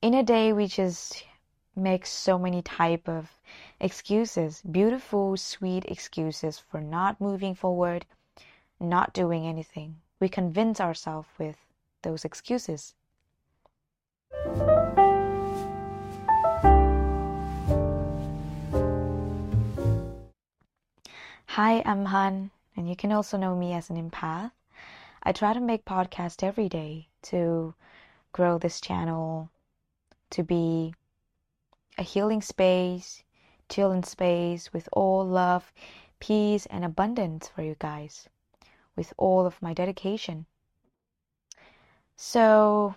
In a day, we just make so many type of excuses, beautiful, sweet excuses for not moving forward, not doing anything. We convince ourselves with those excuses. Hi, I'm Han, and you can also know me as an empath. I try to make podcast every day to grow this channel, to be a healing space, chilling space with all love, peace, and abundance for you guys, with all of my dedication. So,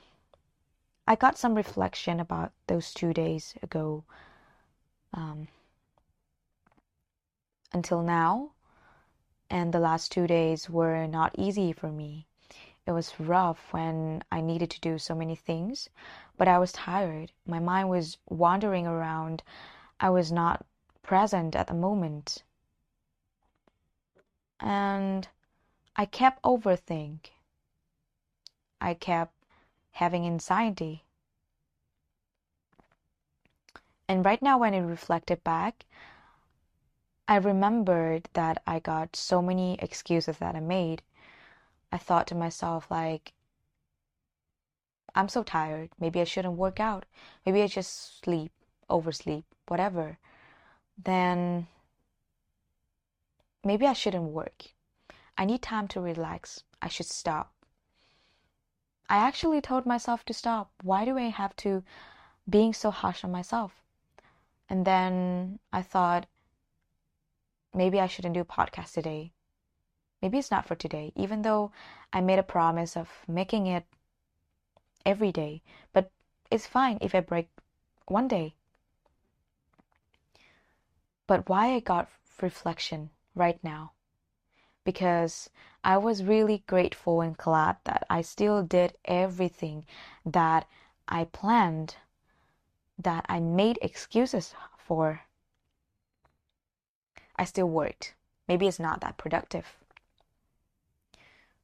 I got some reflection about those two days ago um, until now, and the last two days were not easy for me. It was rough when I needed to do so many things, but I was tired. My mind was wandering around. I was not present at the moment. And I kept overthink. I kept having anxiety. And right now when I reflected back, I remembered that I got so many excuses that I made. I thought to myself like I'm so tired. Maybe I shouldn't work out. Maybe I just sleep, oversleep, whatever. Then maybe I shouldn't work. I need time to relax. I should stop. I actually told myself to stop. Why do I have to being so harsh on myself? And then I thought maybe I shouldn't do a podcast today. Maybe it's not for today, even though I made a promise of making it every day. But it's fine if I break one day. But why I got reflection right now? Because I was really grateful and glad that I still did everything that I planned, that I made excuses for. I still worked. Maybe it's not that productive.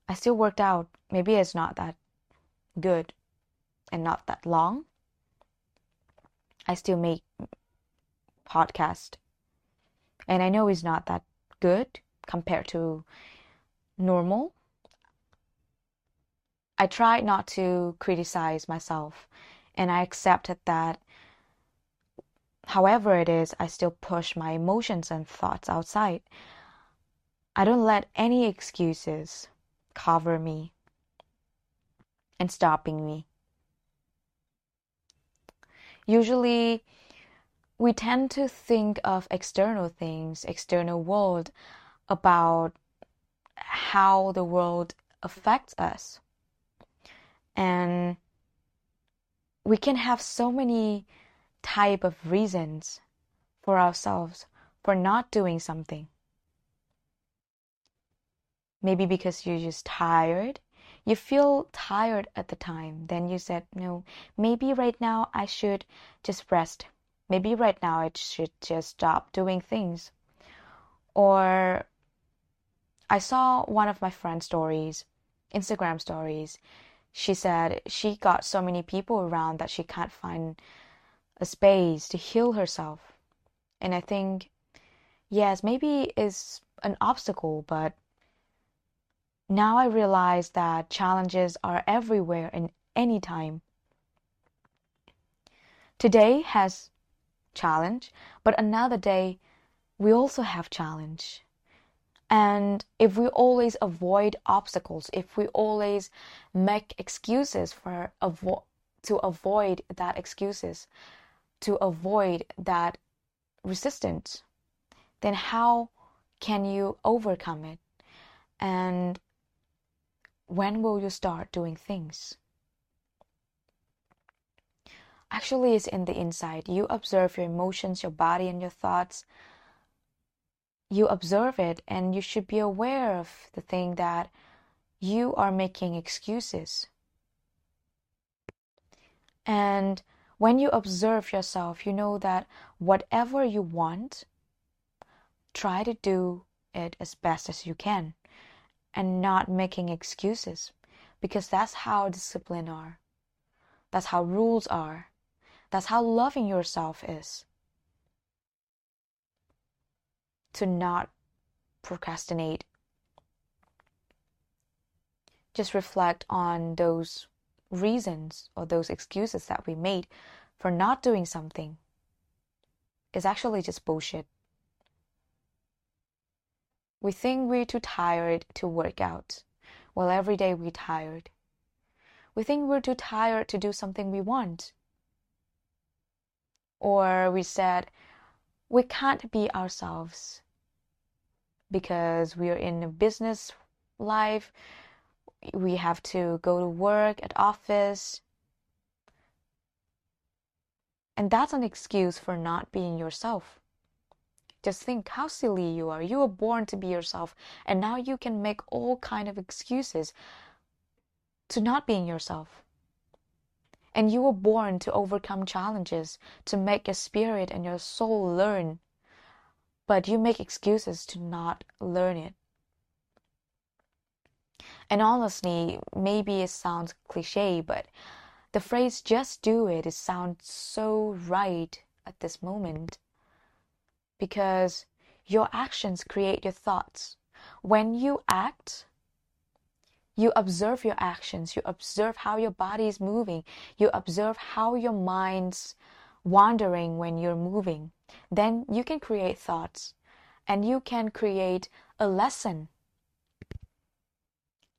I still worked out. Maybe it's not that good and not that long. I still make podcast. And I know it's not that good compared to normal. I tried not to criticize myself and I accepted that however it is, I still push my emotions and thoughts outside. I don't let any excuses cover me and stopping me. Usually, we tend to think of external things, external world, about how the world affects us. And we can have so many type of reasons for ourselves for not doing something. Maybe because you're just tired. You feel tired at the time. Then you said, no, maybe right now I should just rest. Maybe right now I should just stop doing things. Or I saw one of my friend's stories, Instagram stories. She said she got so many people around that she can't find a space to heal herself. And I think, yes, maybe it's an obstacle, but now I realize that challenges are everywhere and any time. Today has challenge, but another day we also have challenge. And if we always avoid obstacles, if we always make excuses for avo- to avoid that excuses, to avoid that resistance, then how can you overcome it? And when will you start doing things? Actually, it's in the inside. You observe your emotions, your body, and your thoughts. You observe it, and you should be aware of the thing that you are making excuses. And when you observe yourself, you know that whatever you want, try to do it as best as you can and not making excuses because that's how discipline are. That's how rules are. That's how loving yourself is. To not procrastinate. Just reflect on those reasons or those excuses that we made for not doing something. It's actually just bullshit. We think we're too tired to work out. Well, every day we're tired. We think we're too tired to do something we want. Or we said, we can't be ourselves because we are in a business life. We have to go to work at office. And that's an excuse for not being yourself. Just think how silly you are. You were born to be yourself, and now you can make all kind of excuses to not being yourself. And you were born to overcome challenges, to make your spirit and your soul learn. But you make excuses to not learn it. And honestly, maybe it sounds cliche, but the phrase just do it, it sounds so right at this moment because your actions create your thoughts. When you act, you observe your actions, you observe how your body is moving, you observe how your mind's wandering when you're moving. Then you can create thoughts and you can create a lesson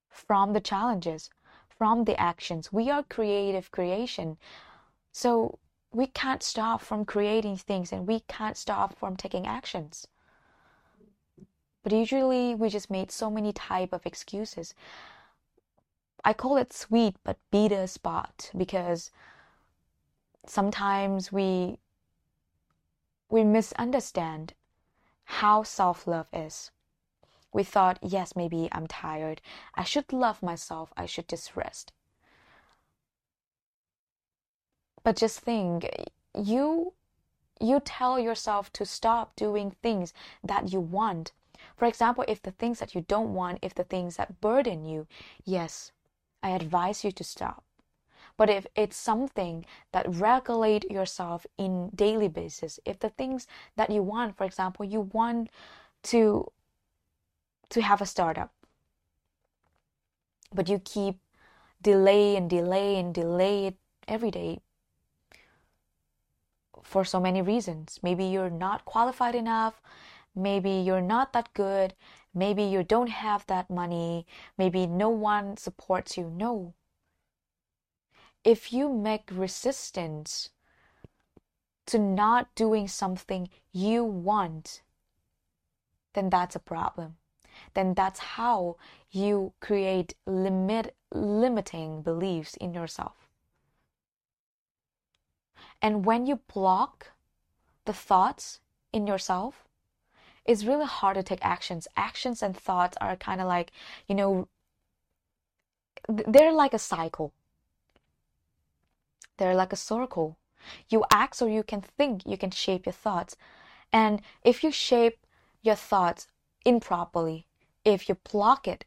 from the challenges, from the actions. We are creative creation. So we can't stop from creating things and we can't stop from taking actions. But usually we just made so many type of excuses. I call it sweet but bitter spot because sometimes we we misunderstand how self-love is. We thought yes maybe i'm tired. I should love myself. I should just rest but just think, you you tell yourself to stop doing things that you want. For example, if the things that you don't want, if the things that burden you, yes, I advise you to stop. But if it's something that regulate yourself in daily basis, if the things that you want, for example, you want to to have a startup, but you keep delay and delay and delay it every day for so many reasons. Maybe you're not qualified enough. Maybe you're not that good. Maybe you don't have that money. Maybe no one supports you. No. If you make resistance to not doing something you want, then that's a problem. Then that's how you create limit limiting beliefs in yourself. And when you block the thoughts in yourself, it's really hard to take actions. Actions and thoughts are kind of like, you know, they're like a cycle. They're like a circle. You act so you can think, you can shape your thoughts. And if you shape your thoughts improperly, if you block it,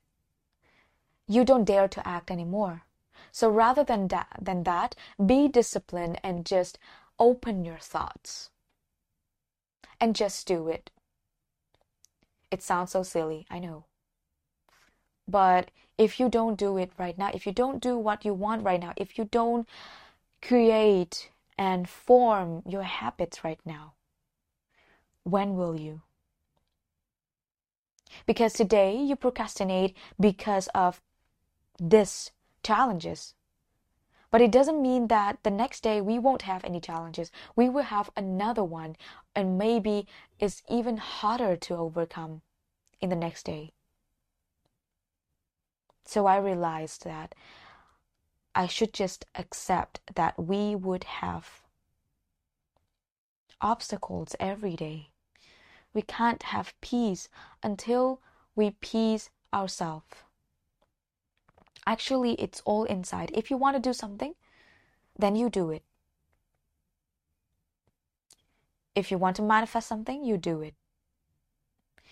you don't dare to act anymore. So rather than that, than that, be disciplined and just open your thoughts. And just do it. It sounds so silly, I know. But if you don't do it right now, if you don't do what you want right now, if you don't create and form your habits right now, when will you? Because today you procrastinate because of this challenges. But it doesn't mean that the next day we won't have any challenges. We will have another one, and maybe it's even harder to overcome in the next day. So I realized that I should just accept that we would have obstacles every day. We can't have peace until we peace ourselves. Actually, it's all inside. If you want to do something, then you do it. If you want to manifest something, you do it.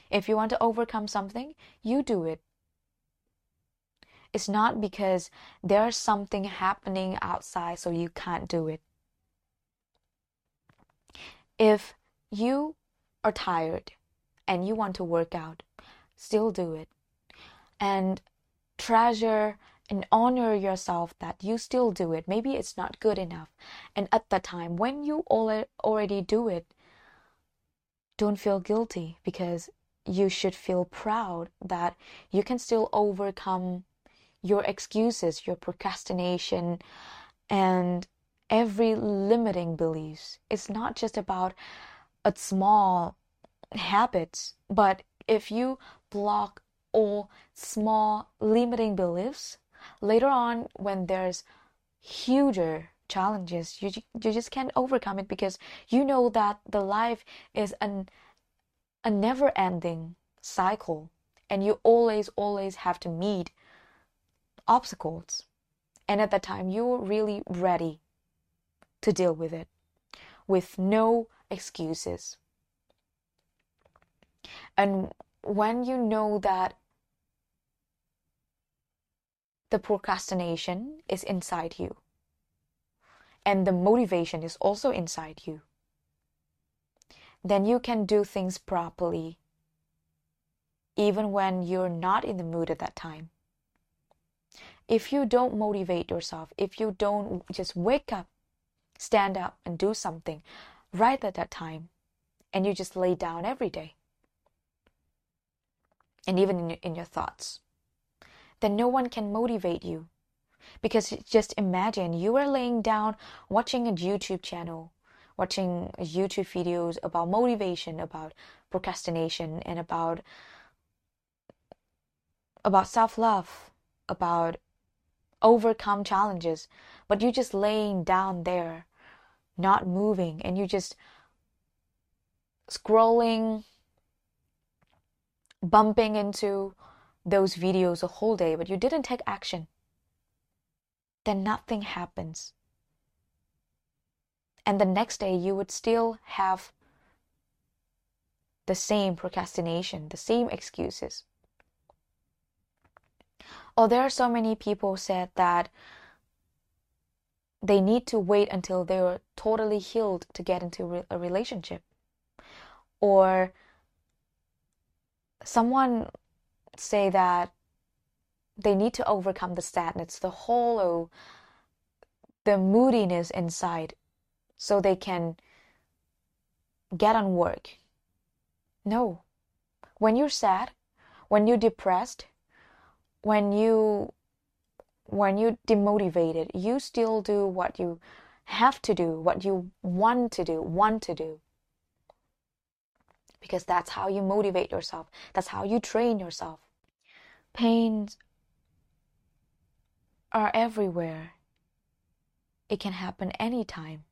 If you want to overcome something, you do it. It's not because there's something happening outside so you can't do it. If you are tired and you want to work out, still do it. And treasure and honor yourself that you still do it. Maybe it's not good enough. And at the time, when you already do it, don't feel guilty because you should feel proud that you can still overcome your excuses, your procrastination, and every limiting beliefs. It's not just about a small habits, but if you block all small limiting beliefs, later on when there's huger challenges, you you just can't overcome it because you know that the life is an a never-ending cycle and you always always have to meet obstacles. And at that time you're really ready to deal with it with no excuses. And when you know that the procrastination is inside you and the motivation is also inside you, then you can do things properly even when you're not in the mood at that time. If you don't motivate yourself, if you don't just wake up, stand up, and do something right at that time, and you just lay down every day, and even in your, in your thoughts, then no one can motivate you. Because just imagine you are laying down watching a YouTube channel, watching YouTube videos about motivation, about procrastination, and about about self-love, about overcome challenges, but you just laying down there, not moving, and you just scrolling bumping into those videos a whole day, but you didn't take action, then nothing happens. And the next day, you would still have the same procrastination, the same excuses. Oh, there are so many people said that they need to wait until they are totally healed to get into a relationship. Or someone say that they need to overcome the sadness, the hollow, oh, the moodiness inside, so they can get on work. No. When you're sad, when you're depressed, when you when you demotivated, you still do what you have to do, what you want to do, want to do because that's how you motivate yourself, that's how you train yourself. Pains are everywhere. It can happen anytime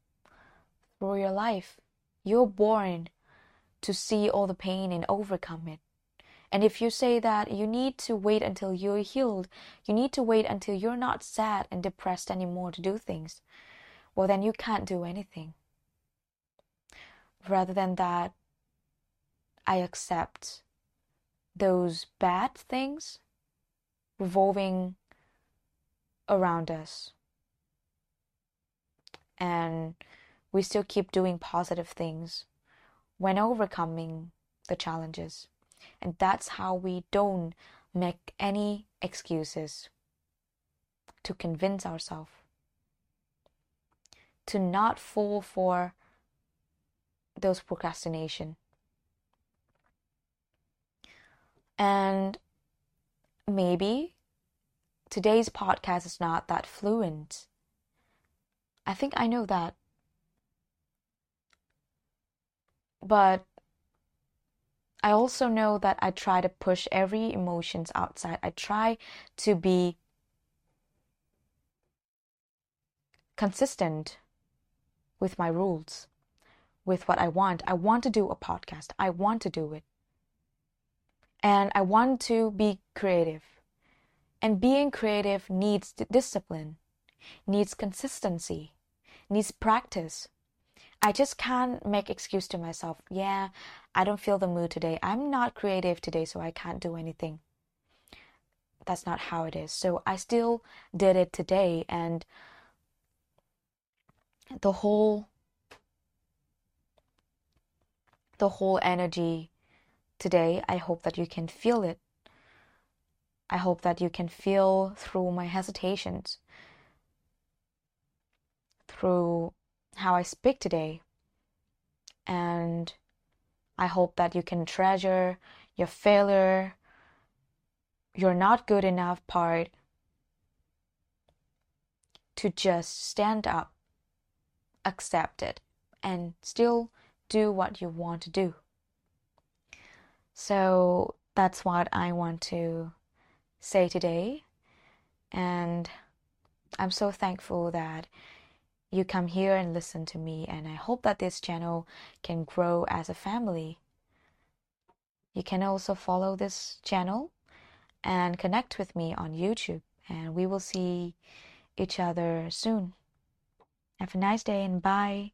through your life. You're born to see all the pain and overcome it. And if you say that you need to wait until you're healed, you need to wait until you're not sad and depressed anymore to do things, well, then you can't do anything. Rather than that, I accept those bad things revolving around us. And we still keep doing positive things when overcoming the challenges. And that's how we don't make any excuses to convince ourselves to not fall for those procrastination And maybe today's podcast is not that fluent. I think I know that. But I also know that I try to push every emotions outside. I try to be consistent with my rules, with what I want. I want to do a podcast. I want to do it and I want to be creative. And being creative needs discipline, needs consistency, needs practice. I just can't make excuse to myself. Yeah, I don't feel the mood today. I'm not creative today, so I can't do anything. That's not how it is. So I still did it today and the whole the whole energy today. I hope that you can feel it. I hope that you can feel through my hesitations, through how I speak today. And I hope that you can treasure your failure, your not good enough part, to just stand up, accept it, and still do what you want to do. So that's what I want to say today. And I'm so thankful that you come here and listen to me. And I hope that this channel can grow as a family. You can also follow this channel and connect with me on YouTube. And we will see each other soon. Have a nice day and bye.